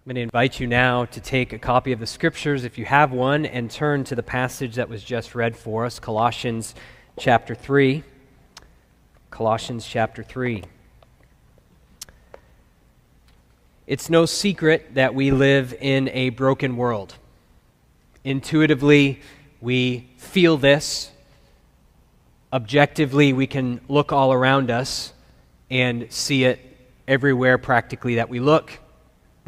I'm going to invite you now to take a copy of the scriptures, if you have one, and turn to the passage that was just read for us Colossians chapter 3. Colossians chapter 3. It's no secret that we live in a broken world. Intuitively, we feel this. Objectively, we can look all around us and see it everywhere practically that we look.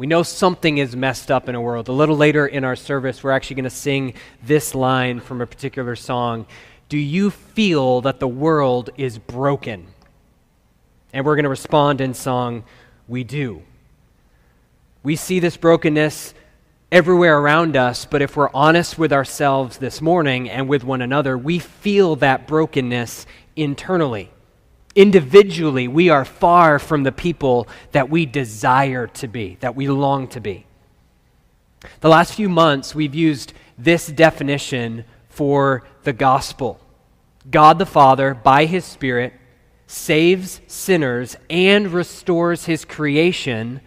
We know something is messed up in a world. A little later in our service, we're actually going to sing this line from a particular song Do you feel that the world is broken? And we're going to respond in song, We do. We see this brokenness everywhere around us, but if we're honest with ourselves this morning and with one another, we feel that brokenness internally. Individually, we are far from the people that we desire to be, that we long to be. The last few months, we've used this definition for the gospel God the Father, by his Spirit, saves sinners and restores his creation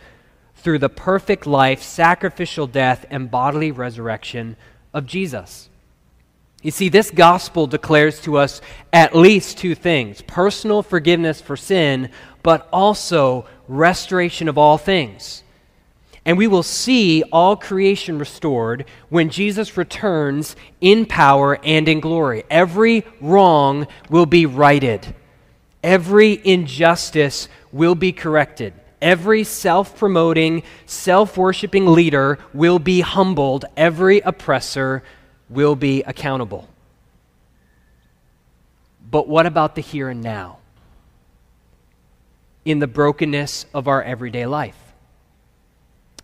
through the perfect life, sacrificial death, and bodily resurrection of Jesus. You see, this gospel declares to us at least two things personal forgiveness for sin, but also restoration of all things. And we will see all creation restored when Jesus returns in power and in glory. Every wrong will be righted, every injustice will be corrected. Every self promoting, self worshiping leader will be humbled. Every oppressor will be accountable. But what about the here and now? In the brokenness of our everyday life.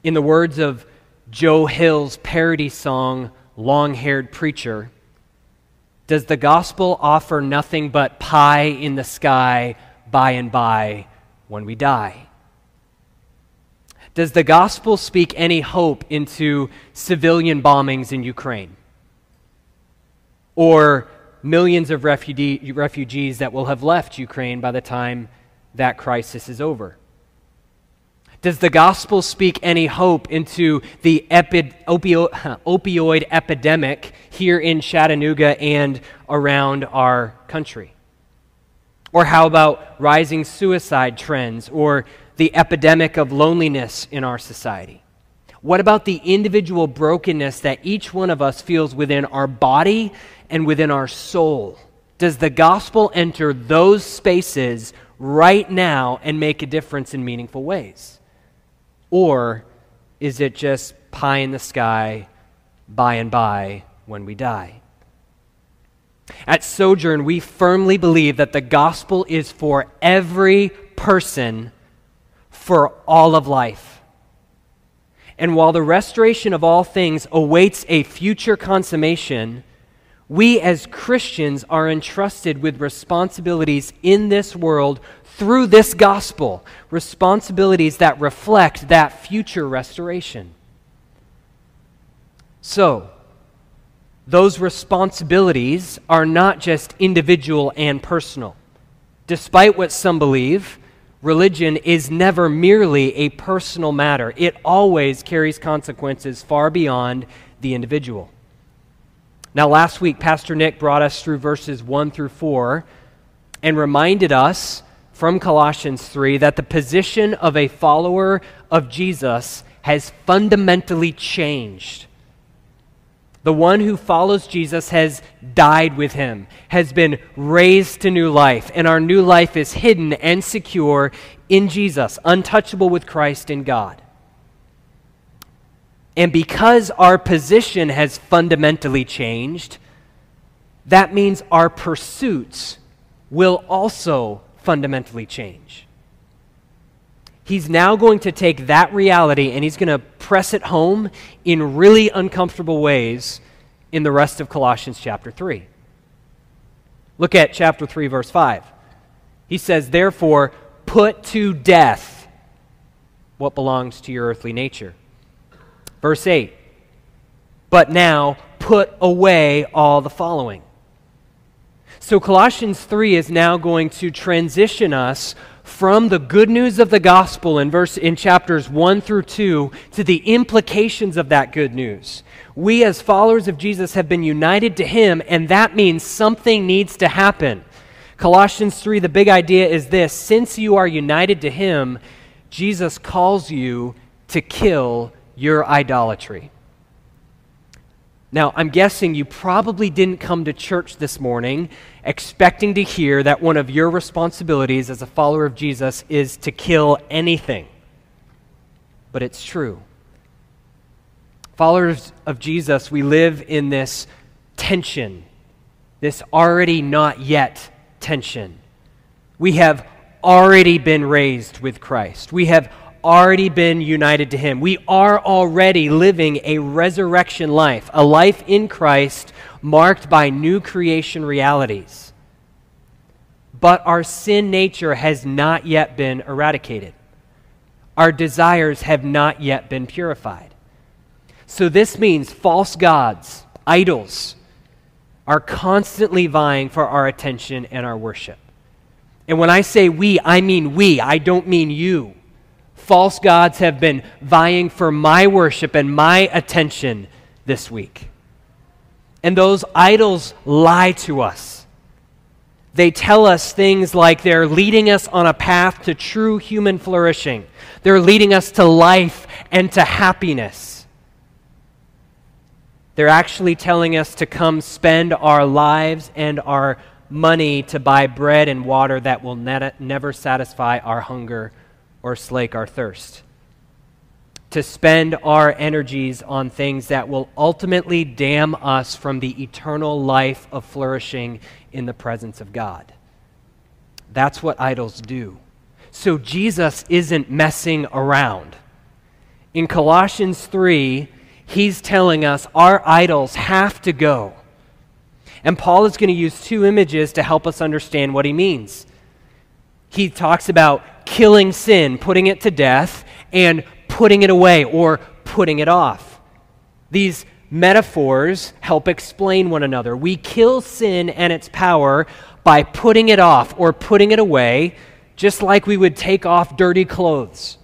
In the words of Joe Hill's parody song, Long Haired Preacher, does the gospel offer nothing but pie in the sky by and by when we die? Does the gospel speak any hope into civilian bombings in Ukraine? Or millions of refugee, refugees that will have left Ukraine by the time that crisis is over? Does the gospel speak any hope into the epi- opio- opioid epidemic here in Chattanooga and around our country? Or how about rising suicide trends or the epidemic of loneliness in our society? What about the individual brokenness that each one of us feels within our body and within our soul? Does the gospel enter those spaces right now and make a difference in meaningful ways? Or is it just pie in the sky, by and by, when we die? At Sojourn, we firmly believe that the gospel is for every person for all of life. And while the restoration of all things awaits a future consummation, we as Christians are entrusted with responsibilities in this world through this gospel, responsibilities that reflect that future restoration. So, those responsibilities are not just individual and personal. Despite what some believe, religion is never merely a personal matter, it always carries consequences far beyond the individual. Now, last week, Pastor Nick brought us through verses 1 through 4 and reminded us from Colossians 3 that the position of a follower of Jesus has fundamentally changed. The one who follows Jesus has died with him, has been raised to new life, and our new life is hidden and secure in Jesus, untouchable with Christ in God. And because our position has fundamentally changed, that means our pursuits will also fundamentally change. He's now going to take that reality and he's going to press it home in really uncomfortable ways in the rest of Colossians chapter 3. Look at chapter 3, verse 5. He says, Therefore, put to death what belongs to your earthly nature Verse 8 But now put away all the following So, Colossians 3 is now going to transition us from the good news of the gospel in verse in chapters 1 through 2 to the implications of that good news. We as followers of Jesus have been united to him and that means something needs to happen. Colossians 3 the big idea is this, since you are united to him, Jesus calls you to kill your idolatry. Now, I'm guessing you probably didn't come to church this morning expecting to hear that one of your responsibilities as a follower of Jesus is to kill anything. But it's true. Followers of Jesus, we live in this tension, this already not yet tension. We have already been raised with Christ. We have already been united to Him. We are already living a resurrection life, a life in Christ marked by new creation realities. But our sin nature has not yet been eradicated. Our desires have not yet been purified. So, this means false gods, idols, are constantly vying for our attention and our worship. And when I say we, I mean we, I don't mean you. False gods have been vying for my worship and my attention this week. And those idols lie to us. They tell us things like they're leading us on a path to true human flourishing. They're leading us to life and to happiness. They're actually telling us to come spend our lives and our money to buy bread and water that will ne- never satisfy our hunger or slake our thirst. To spend our energies on things that will ultimately damn us from the eternal life of flourishing in the presence of God. That's what idols do. So Jesus isn't messing around. In Colossians 3, he's telling us our idols have to go. And Paul is going to use two images to help us understand what he means. He talks about killing sin, putting it to death, and putting it away or putting it off. These metaphors help explain one another. We kill sin and its power by putting it off or putting it away, just like we would take off dirty clothes.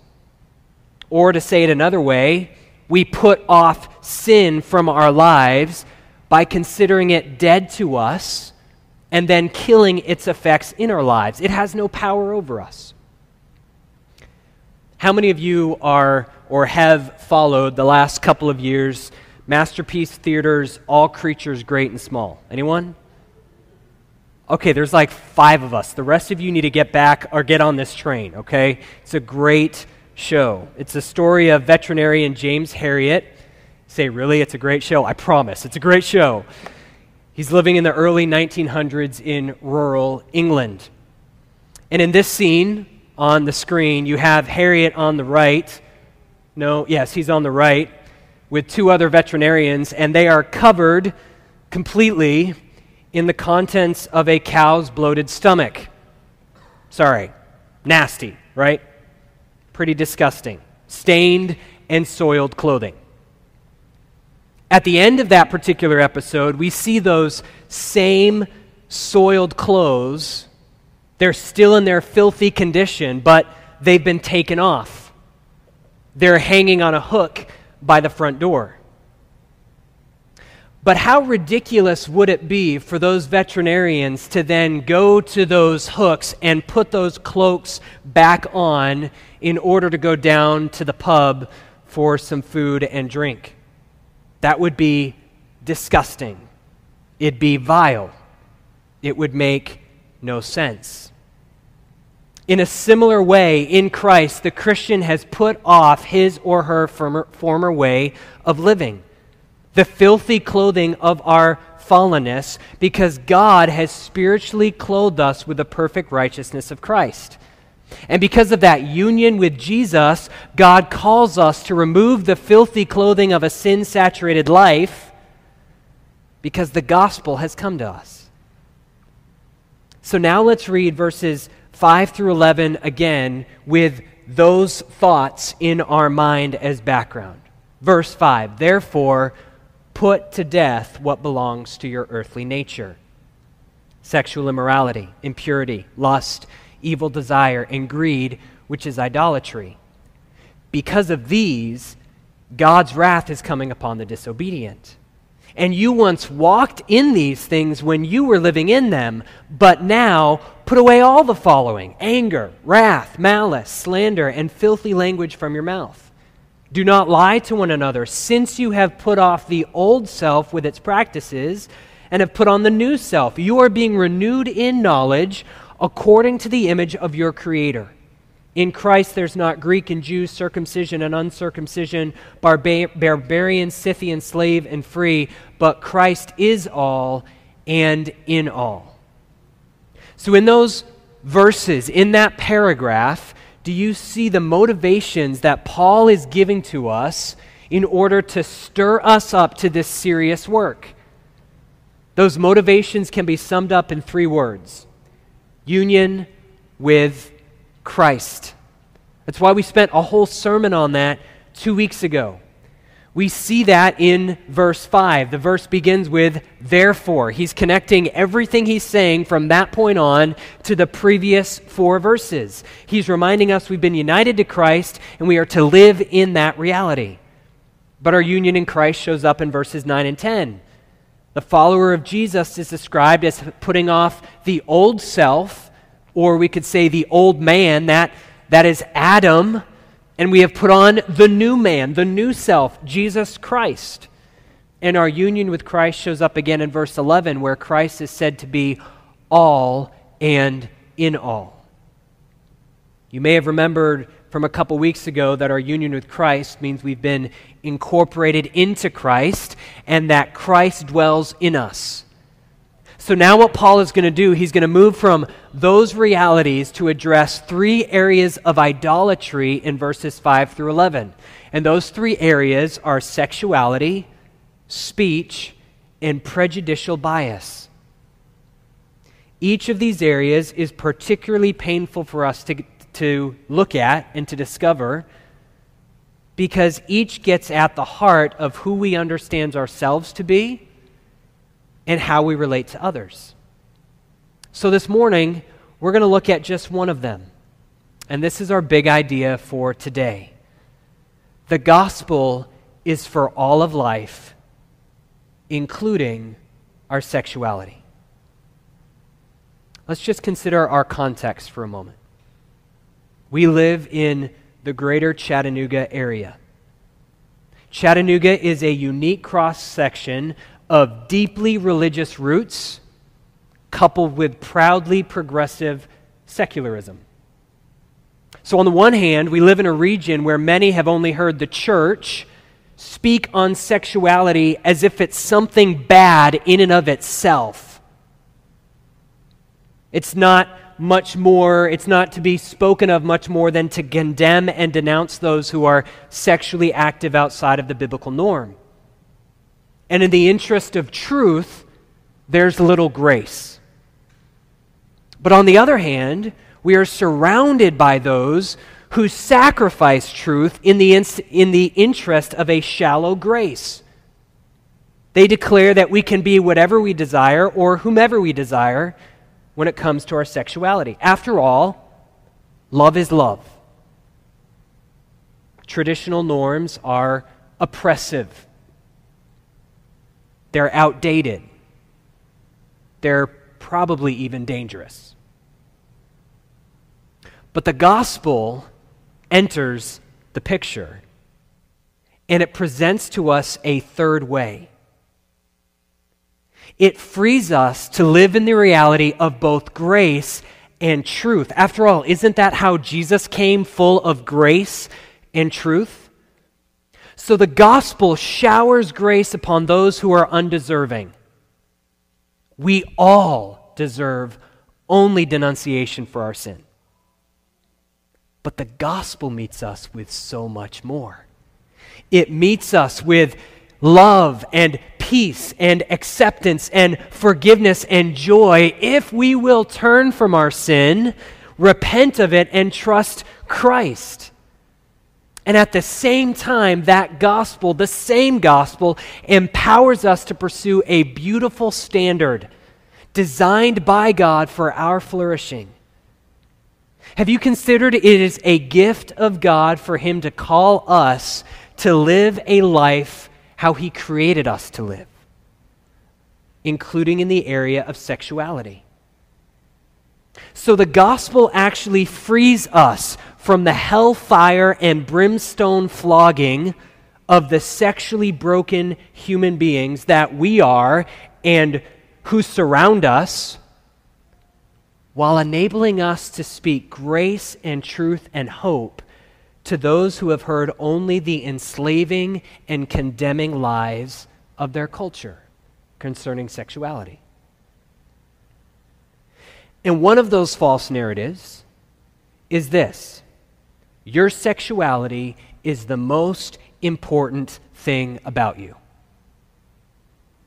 Or to say it another way, we put off sin from our lives by considering it dead to us and then killing its effects in our lives. It has no power over us. How many of you are or have followed the last couple of years Masterpiece Theater's All Creatures Great and Small? Anyone? Okay, there's like five of us. The rest of you need to get back or get on this train, okay? It's a great show. It's a story of veterinarian James Herriot. Say, really? It's a great show? I promise. It's a great show. He's living in the early 1900s in rural England. And in this scene, on the screen. You have Herriot on the right. No, yes, he's on the right with two other veterinarians, and they are covered completely in the contents of a cow's bloated stomach. Sorry, nasty, right? Pretty disgusting. Stained and soiled clothing. At the end of that particular episode, we see those same soiled clothes they're still in their filthy condition, but they've been taken off. They're hanging on a hook by the front door. But how ridiculous would it be for those veterinarians to then go to those hooks and put those cloaks back on in order to go down to the pub for some food and drink? That would be disgusting. It'd be vile. It would make no sense. In a similar way, in Christ, the Christian has put off his or her former, former way of living, the filthy clothing of our fallenness, because God has spiritually clothed us with the perfect righteousness of Christ. And because of that union with Jesus, God calls us to remove the filthy clothing of a sin saturated life because the gospel has come to us. So now let's read verses 5 through 11 again with those thoughts in our mind as background. Verse 5 Therefore, put to death what belongs to your earthly nature sexual immorality, impurity, lust, evil desire, and greed, which is idolatry. Because of these, God's wrath is coming upon the disobedient. And you once walked in these things when you were living in them, but now put away all the following anger, wrath, malice, slander, and filthy language from your mouth. Do not lie to one another, since you have put off the old self with its practices and have put on the new self. You are being renewed in knowledge according to the image of your Creator. In Christ, there's not Greek and Jew, circumcision and uncircumcision, barba- barbarian, Scythian, slave and free, but Christ is all and in all. So, in those verses, in that paragraph, do you see the motivations that Paul is giving to us in order to stir us up to this serious work? Those motivations can be summed up in three words union with Christ. That's why we spent a whole sermon on that two weeks ago. We see that in verse 5. The verse begins with, therefore. He's connecting everything he's saying from that point on to the previous four verses. He's reminding us we've been united to Christ and we are to live in that reality. But our union in Christ shows up in verses 9 and 10. The follower of Jesus is described as putting off the old self or we could say the old man, that, that is Adam, and we have put on the new man, the new self, Jesus Christ. And our union with Christ shows up again in verse 11, where Christ is said to be all and in all. You may have remembered from a couple weeks ago that our union with Christ means we've been incorporated into Christ and that Christ dwells in us. So now, what Paul is going to do, he's going to move from those realities to address three areas of idolatry in verses 5 through 11. And those three areas are sexuality, speech, and prejudicial bias. Each of these areas is particularly painful for us to, to look at and to discover because each gets at the heart of who we understand ourselves to be and how we relate to others. So this morning, we're going to look at just one of them. And this is our big idea for today. The gospel is for all of life, including our sexuality. Let's just consider our context for a moment. We live in the greater Chattanooga area. Chattanooga is a unique cross section of deeply religious roots coupled with proudly progressive secularism. So, on the one hand, we live in a region where many have only heard the church speak on sexuality as if it's something bad in and of itself. It's not much more, it's not to be spoken of much more than to condemn and denounce those who are sexually active outside of the biblical norm. And in the interest of truth, there's little grace. But on the other hand, we are surrounded by those who sacrifice truth in the, in, the interest of a shallow grace. They declare that we can be whatever we desire or whomever we desire when it comes to our sexuality. After all, love is love. Traditional norms are oppressive. They're outdated. They're probably even dangerous. But the gospel enters the picture and it presents to us a third way. It frees us to live in the reality of both grace and truth. After all, isn't that how Jesus came full of grace and truth? So the gospel showers grace upon those who are undeserving. We all deserve only denunciation for our sin. But the gospel meets us with so much more. It meets us with love and peace and acceptance and forgiveness and joy if we will turn from our sin, repent of it, and trust Christ. And at the same time, that gospel, the same gospel, empowers us to pursue a beautiful standard designed by God for our flourishing. Have you considered it is a gift of God for Him to call us to live a life how He created us to live, including in the area of sexuality? So the gospel actually frees us from the hellfire and brimstone flogging of the sexually broken human beings that we are and who surround us, while enabling us to speak grace and truth and hope to those who have heard only the enslaving and condemning lies of their culture concerning sexuality. And one of those false narratives is this your sexuality is the most important thing about you.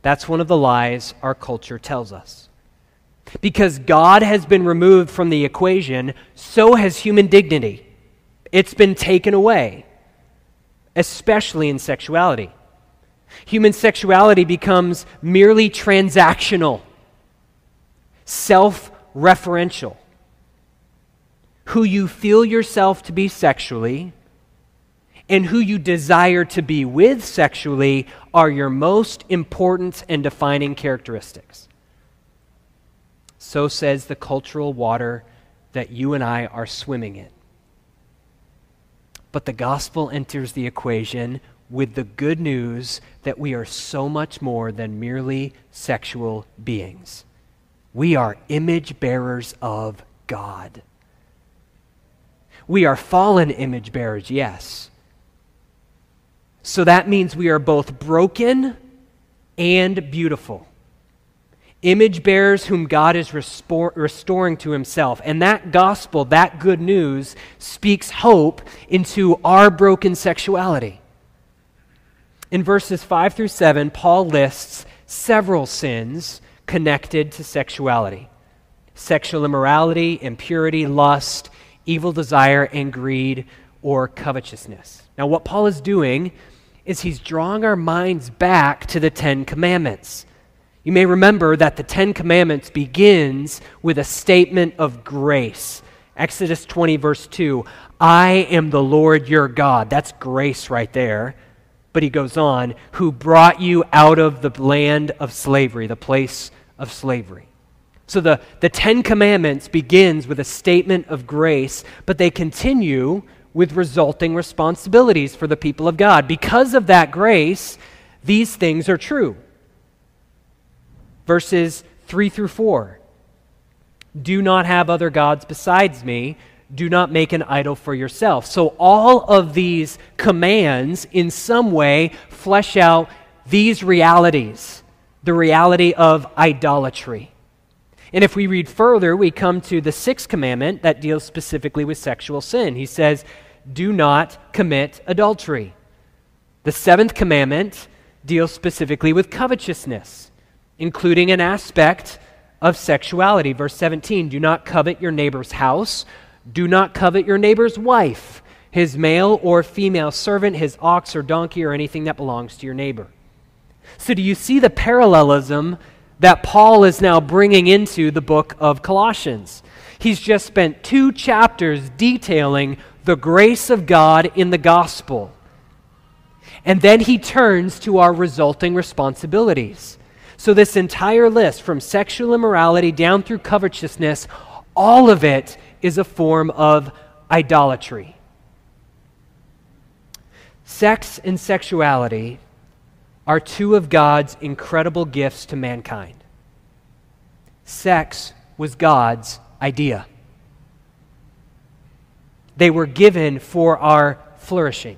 That's one of the lies our culture tells us. Because God has been removed from the equation, so has human dignity. It's been taken away, especially in sexuality. Human sexuality becomes merely transactional, self referential. Who you feel yourself to be sexually and who you desire to be with sexually are your most important and defining characteristics. So says the cultural water that you and I are swimming in. But the gospel enters the equation with the good news that we are so much more than merely sexual beings. We are image bearers of God. We are fallen image bearers, yes. So that means we are both broken and beautiful. Image bearers whom God is restoring to himself. And that gospel, that good news, speaks hope into our broken sexuality. In verses 5 through 7, Paul lists several sins connected to sexuality sexual immorality, impurity, lust, evil desire, and greed or covetousness. Now, what Paul is doing is he's drawing our minds back to the Ten Commandments. You may remember that the Ten Commandments begins with a statement of grace. Exodus 20, verse 2 I am the Lord your God. That's grace right there. But he goes on, who brought you out of the land of slavery, the place of slavery. So the, the Ten Commandments begins with a statement of grace, but they continue with resulting responsibilities for the people of God. Because of that grace, these things are true. Verses 3 through 4 Do not have other gods besides me. Do not make an idol for yourself. So, all of these commands, in some way, flesh out these realities the reality of idolatry. And if we read further, we come to the sixth commandment that deals specifically with sexual sin. He says, Do not commit adultery. The seventh commandment deals specifically with covetousness, including an aspect of sexuality. Verse 17 Do not covet your neighbor's house, do not covet your neighbor's wife, his male or female servant, his ox or donkey, or anything that belongs to your neighbor. So, do you see the parallelism that Paul is now bringing into the book of Colossians. He's just spent two chapters detailing the grace of God in the gospel. And then he turns to our resulting responsibilities. So, this entire list, from sexual immorality down through covetousness, all of it is a form of idolatry. Sex and sexuality are two of God's incredible gifts to mankind. Sex was God's idea, they were given for our flourishing.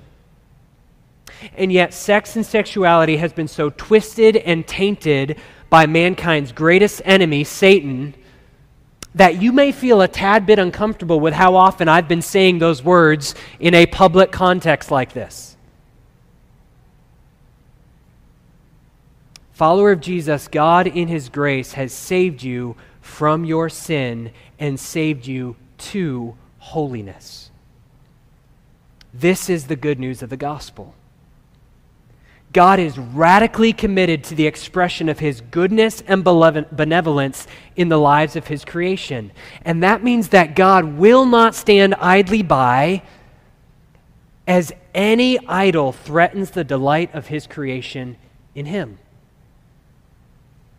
And yet, sex and sexuality has been so twisted and tainted by mankind's greatest enemy, Satan, that you may feel a tad bit uncomfortable with how often I've been saying those words in a public context like this. Follower of Jesus, God in His grace has saved you from your sin and saved you to holiness. This is the good news of the gospel. God is radically committed to the expression of his goodness and benevolence in the lives of his creation. And that means that God will not stand idly by as any idol threatens the delight of his creation in him.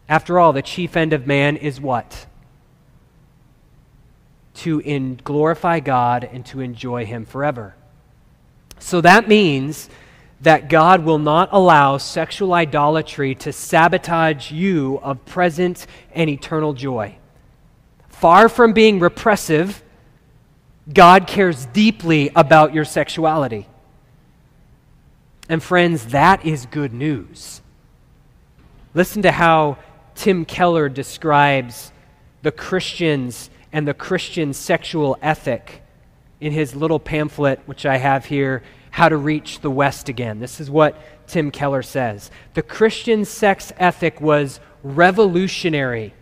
After all, the chief end of man is what? To in glorify God and to enjoy him forever. So that means that God will not allow sexual idolatry to sabotage you of present and eternal joy. Far from being repressive, God cares deeply about your sexuality. And friends, that is good news. Listen to how Tim Keller describes the Christians and the Christian sexual ethic in his little pamphlet, which I have here how to Reach the West Again. This is what Tim Keller says. The Christian sex ethic was revolutionary.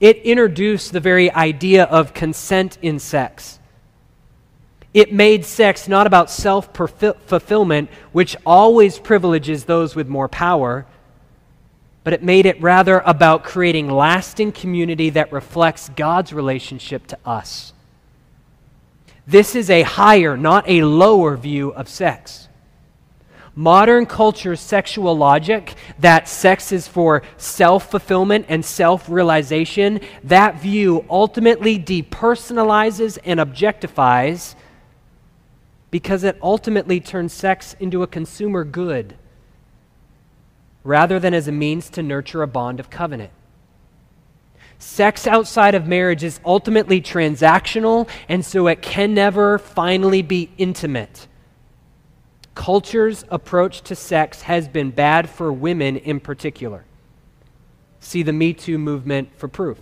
It introduced the very idea of consent in sex. It made sex not about self fulfillment, which always privileges those with more power, but it made it rather about creating lasting community that reflects God's relationship to us. This is a higher, not a lower view of sex. Modern culture's sexual logic that sex is for self fulfillment and self realization, that view ultimately depersonalizes and objectifies because it ultimately turns sex into a consumer good rather than as a means to nurture a bond of covenant. Sex outside of marriage is ultimately transactional, and so it can never finally be intimate. Culture's approach to sex has been bad for women in particular. See the Me Too movement for proof.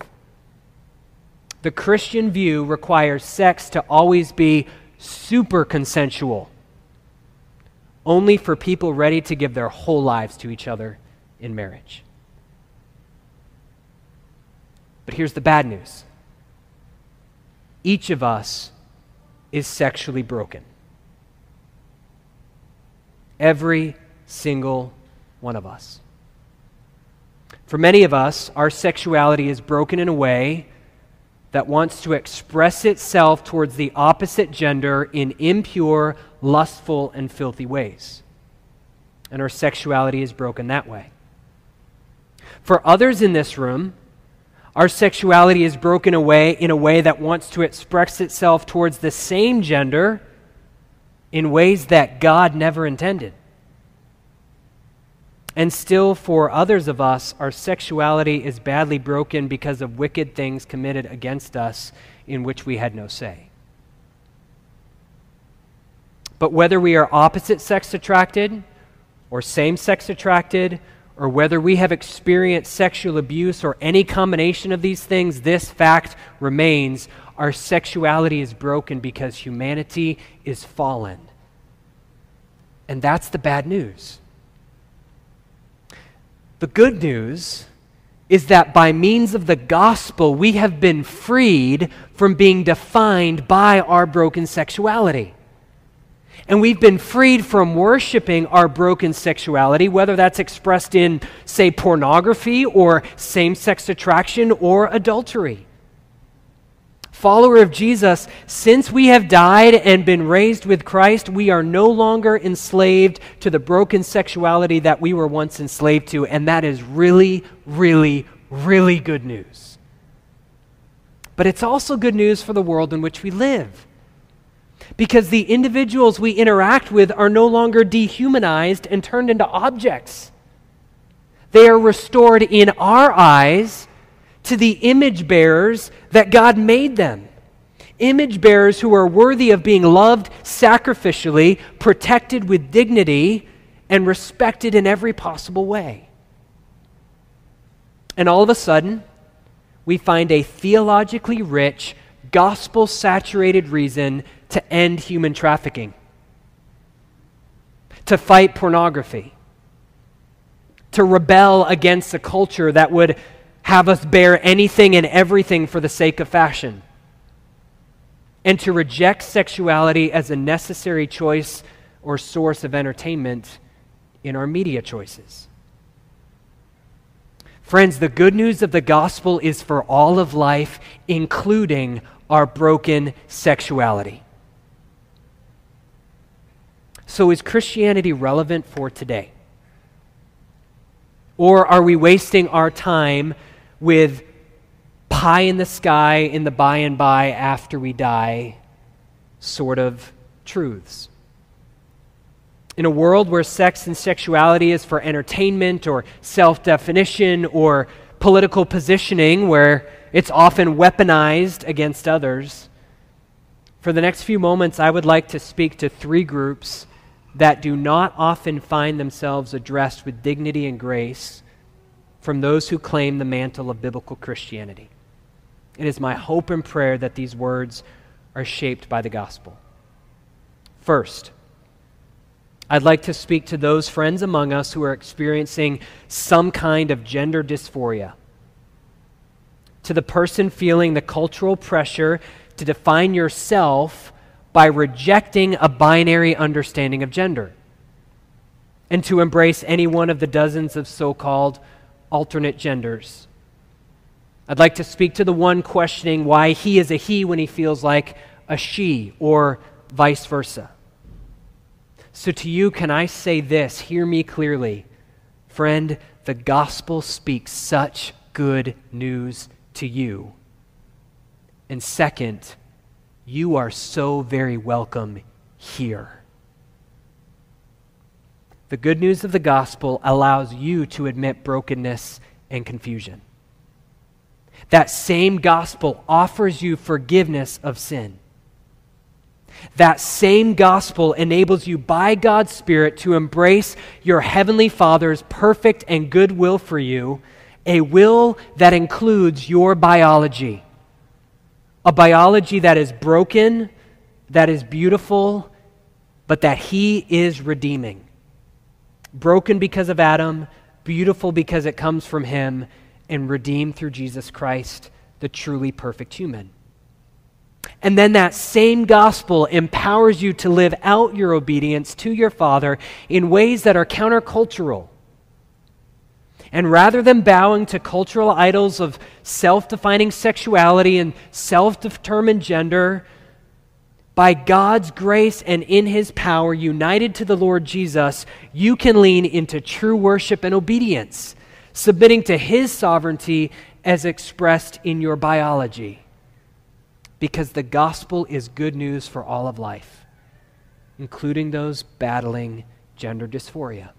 The Christian view requires sex to always be super consensual, only for people ready to give their whole lives to each other in marriage. But here's the bad news each of us is sexually broken. Every single one of us. For many of us, our sexuality is broken in a way that wants to express itself towards the opposite gender in impure, lustful, and filthy ways. And our sexuality is broken that way. For others in this room, our sexuality is broken away in a way that wants to express itself towards the same gender in ways that God never intended. And still, for others of us, our sexuality is badly broken because of wicked things committed against us in which we had no say. But whether we are opposite sex attracted or same sex attracted or whether we have experienced sexual abuse or any combination of these things, this fact remains our sexuality is broken because humanity is fallen. And that's the bad news. The good news is that by means of the gospel, we have been freed from being defined by our broken sexuality. And we've been freed from worshiping our broken sexuality, whether that's expressed in, say, pornography or same sex attraction or adultery. Follower of Jesus, since we have died and been raised with Christ, we are no longer enslaved to the broken sexuality that we were once enslaved to. And that is really, really, really good news. But it's also good news for the world in which we live because the individuals we interact with are no longer dehumanized and turned into objects. They are restored in our eyes to the image bearers that God made them. Image bearers who are worthy of being loved sacrificially, protected with dignity, and respected in every possible way. And all of a sudden, we find a theologically rich, gospel saturated reason to end human trafficking, to fight pornography, to rebel against a culture that would have us bear anything and everything for the sake of fashion, and to reject sexuality as a necessary choice or source of entertainment in our media choices. Friends, the good news of the gospel is for all of life, including our broken sexuality. So, is Christianity relevant for today? Or are we wasting our time with pie in the sky in the by and by after we die sort of truths? in a world where sex and sexuality is for entertainment or self definition or political positioning, where it's often weaponized against others, for the next few moments, I would like to speak to three groups that do not often find themselves addressed with dignity and grace from those who claim the mantle of biblical Christianity. It is my hope and prayer that these words are shaped by the gospel. First, I'd like to speak to those friends among us who are experiencing some kind of gender dysphoria. To the person feeling the cultural pressure to define yourself by rejecting a binary understanding of gender and to embrace any one of the dozens of so called alternate genders. I'd like to speak to the one questioning why he is a he when he feels like a she, or vice versa. So to you, can I say this? Hear me clearly. Friend, the gospel speaks such good news to you. And second, you are so very welcome here. The good news of the gospel allows you to admit brokenness and confusion. That same gospel offers you forgiveness of sin. That same gospel enables you by God's Spirit to embrace your Heavenly Father's perfect and good will for you, a will that includes your biology. A biology that is broken, that is beautiful, but that He is redeeming. Broken because of Adam, beautiful because it comes from Him, and redeemed through Jesus Christ, the truly perfect human. And then that same gospel empowers you to live out your obedience to your Father in ways that are countercultural. And rather than bowing to cultural idols of self defining sexuality and self determined gender, by God's grace and in His power, united to the Lord Jesus, you can lean into true worship and obedience, submitting to His sovereignty as expressed in your biology because the gospel is good news for all of life, including those battling gender dysphoria.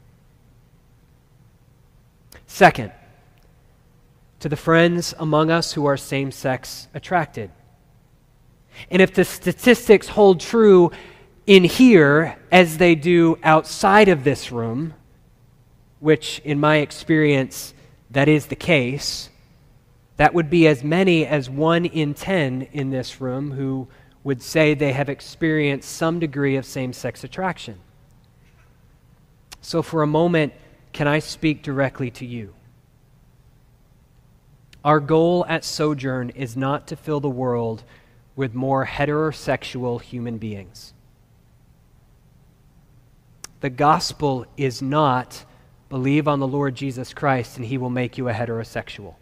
Second, to the friends among us who are same sex attracted. And if the statistics hold true in here as they do outside of this room, which in my experience that is the case, that would be as many as one in ten in this room who would say they have experienced some degree of same sex attraction. So, for a moment, can I speak directly to you? Our goal at Sojourn is not to fill the world with more heterosexual human beings. The gospel is not believe on the Lord Jesus Christ and he will make you a heterosexual.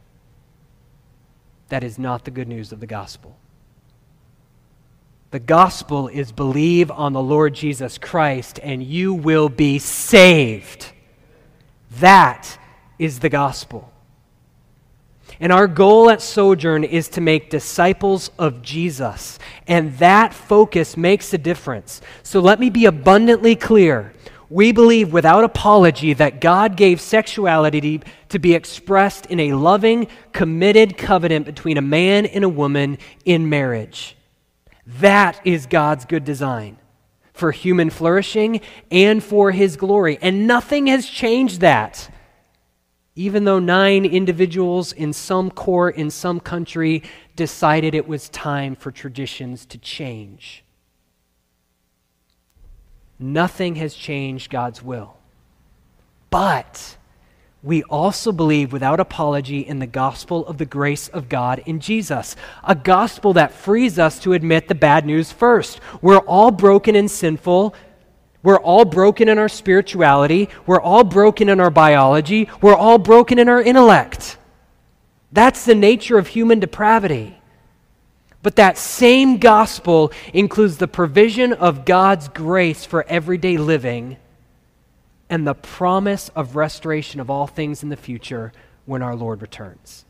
That is not the good news of the gospel. The gospel is believe on the Lord Jesus Christ and you will be saved. That is the gospel. And our goal at Sojourn is to make disciples of Jesus. And that focus makes a difference. So let me be abundantly clear. We believe without apology that God gave sexuality to be expressed in a loving, committed covenant between a man and a woman in marriage. That is God's good design for human flourishing and for his glory. And nothing has changed that. Even though nine individuals in some court in some country decided it was time for traditions to change. Nothing has changed God's will. But we also believe without apology in the gospel of the grace of God in Jesus, a gospel that frees us to admit the bad news first. We're all broken and sinful. We're all broken in our spirituality. We're all broken in our biology. We're all broken in our intellect. That's the nature of human depravity. But that same gospel includes the provision of God's grace for everyday living and the promise of restoration of all things in the future when our Lord returns.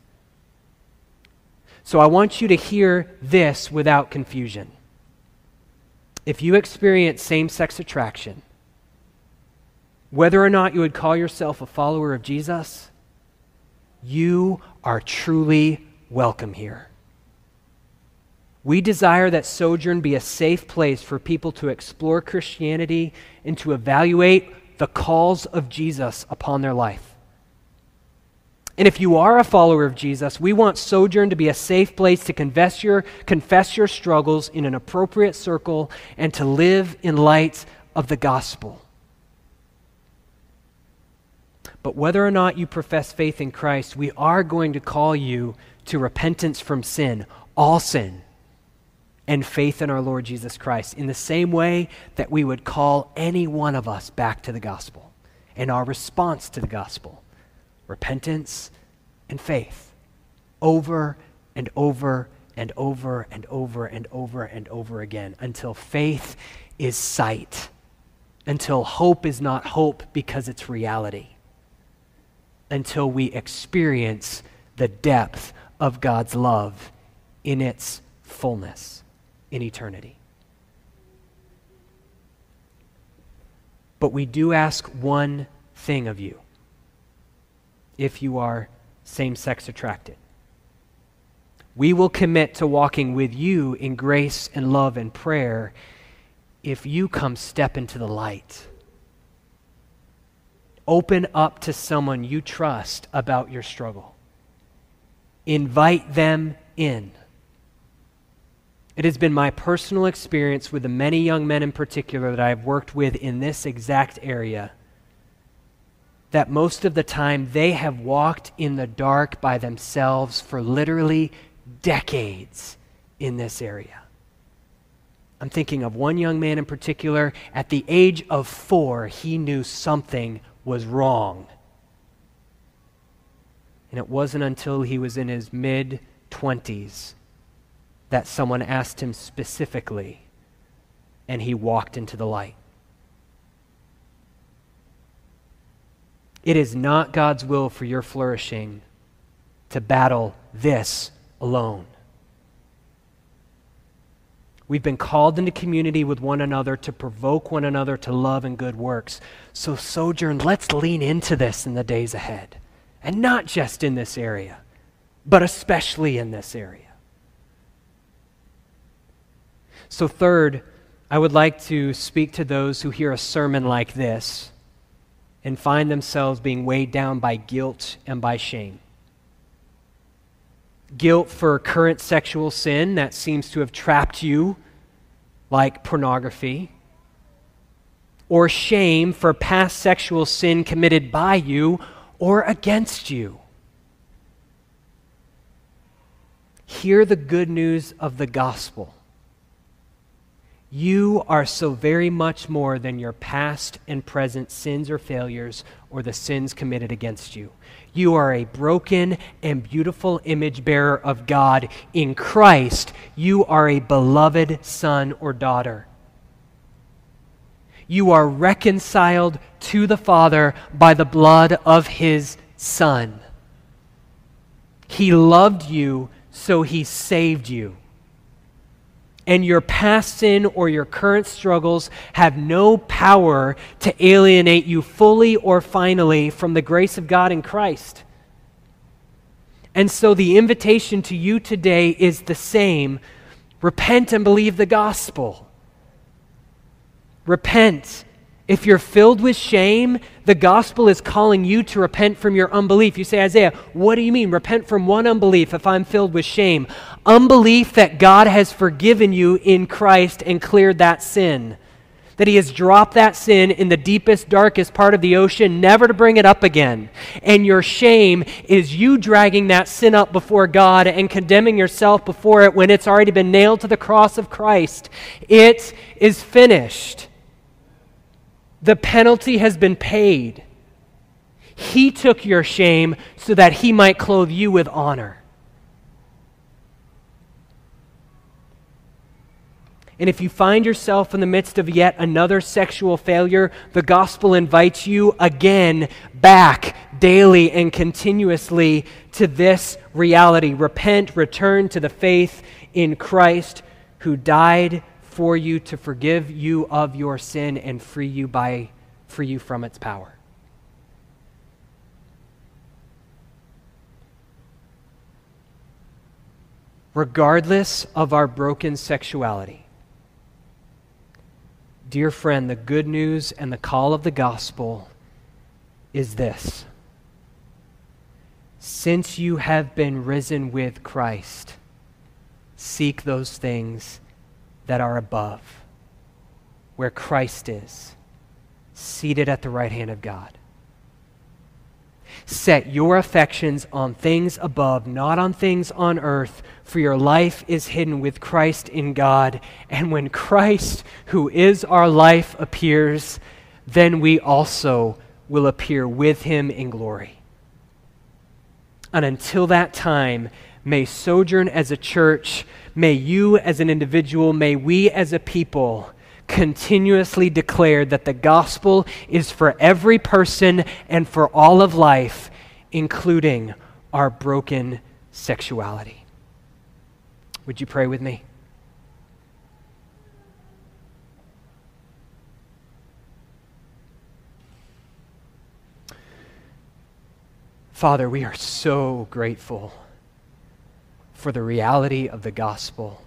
So I want you to hear this without confusion. If you experience same sex attraction, whether or not you would call yourself a follower of Jesus, you are truly welcome here. We desire that Sojourn be a safe place for people to explore Christianity and to evaluate the calls of Jesus upon their life. And if you are a follower of Jesus, we want Sojourn to be a safe place to confess your, confess your struggles in an appropriate circle and to live in light of the gospel. But whether or not you profess faith in Christ, we are going to call you to repentance from sin, all sin, and faith in our Lord Jesus Christ, in the same way that we would call any one of us back to the gospel and our response to the gospel repentance and faith over and over and over and over and over and over again until faith is sight, until hope is not hope because it's reality until we experience the depth of God's love in its fullness in eternity. But we do ask one thing of you if you are same sex attracted. We will commit to walking with you in grace and love and prayer if you come step into the light Open up to someone you trust about your struggle. Invite them in. It has been my personal experience with the many young men in particular that I have worked with in this exact area that most of the time they have walked in the dark by themselves for literally decades in this area. I'm thinking of one young man in particular. At the age of four, he knew something was wrong. And it wasn't until he was in his mid 20s that someone asked him specifically, and he walked into the light. It is not God's will for your flourishing to battle this alone. We've been called into community with one another to provoke one another to love and good works. So, Sojourn, let's lean into this in the days ahead. And not just in this area, but especially in this area. So, third, I would like to speak to those who hear a sermon like this and find themselves being weighed down by guilt and by shame guilt for current sexual sin that seems to have trapped you, like pornography, or shame for past sexual sin committed by you or against you. Hear the good news of the gospel. You are so very much more than your past and present sins or failures or the sins committed against you. You are a broken and beautiful image bearer of God. In Christ, you are a beloved son or daughter. You are reconciled to the Father by the blood of his Son. He loved you, so he saved you and your past sin or your current struggles have no power to alienate you fully or finally from the grace of God in Christ. And so the invitation to you today is the same repent and believe the gospel. Repent if you're filled with shame, the gospel is calling you to repent from your unbelief. You say, Isaiah, what do you mean? Repent from one unbelief if I'm filled with shame. Unbelief that God has forgiven you in Christ and cleared that sin. That he has dropped that sin in the deepest, darkest part of the ocean, never to bring it up again. And your shame is you dragging that sin up before God and condemning yourself before it when it's already been nailed to the cross of Christ. It is finished. The penalty has been paid. He took your shame so that he might clothe you with honor. And if you find yourself in the midst of yet another sexual failure, the gospel invites you again back daily and continuously to this reality. Repent, return to the faith in Christ who died for you to forgive you of your sin and free you by free you from its power. Regardless of our broken sexuality, dear friend, the good news and the call of the gospel is this. Since you have been risen with Christ, seek those things that are above, where Christ is, seated at the right hand of God. Set your affections on things above, not on things on earth, for your life is hidden with Christ in God. And when Christ, who is our life, appears, then we also will appear with him in glory. And until that time, may Sojourn as a church, may you as an individual, may we as a people continuously declare that the gospel is for every person and for all of life, including our broken sexuality. Would you pray with me? Father, we are so grateful for the reality of the gospel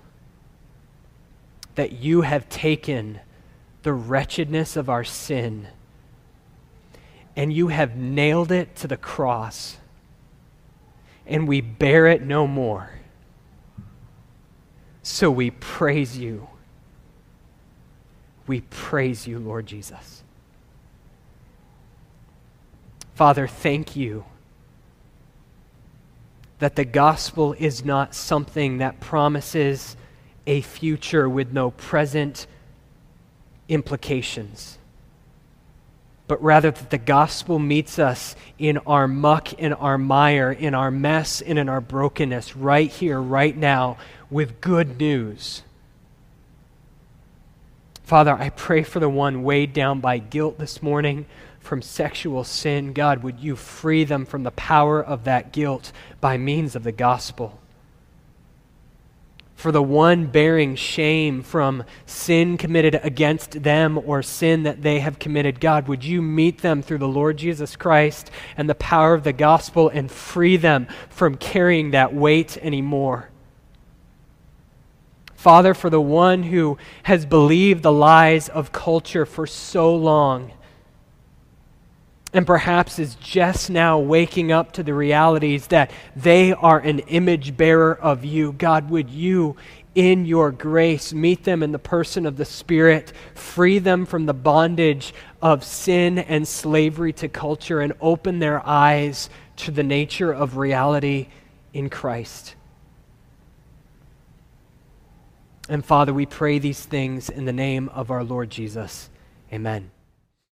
that you have taken the wretchedness of our sin and you have nailed it to the cross, and we bear it no more. So we praise you. We praise you, Lord Jesus. Father, thank you that the gospel is not something that promises a future with no present implications, but rather that the gospel meets us in our muck, in our mire, in our mess, and in our brokenness, right here, right now, with good news. Father, I pray for the one weighed down by guilt this morning from sexual sin. God, would you free them from the power of that guilt by means of the gospel? for the one bearing shame from sin committed against them or sin that they have committed. God, would you meet them through the Lord Jesus Christ and the power of the gospel and free them from carrying that weight anymore? Father, for the one who has believed the lies of culture for so long and perhaps is just now waking up to the realities that they are an image bearer of you. God, would you, in your grace, meet them in the person of the Spirit, free them from the bondage of sin and slavery to culture, and open their eyes to the nature of reality in Christ. And Father, we pray these things in the name of our Lord Jesus. Amen.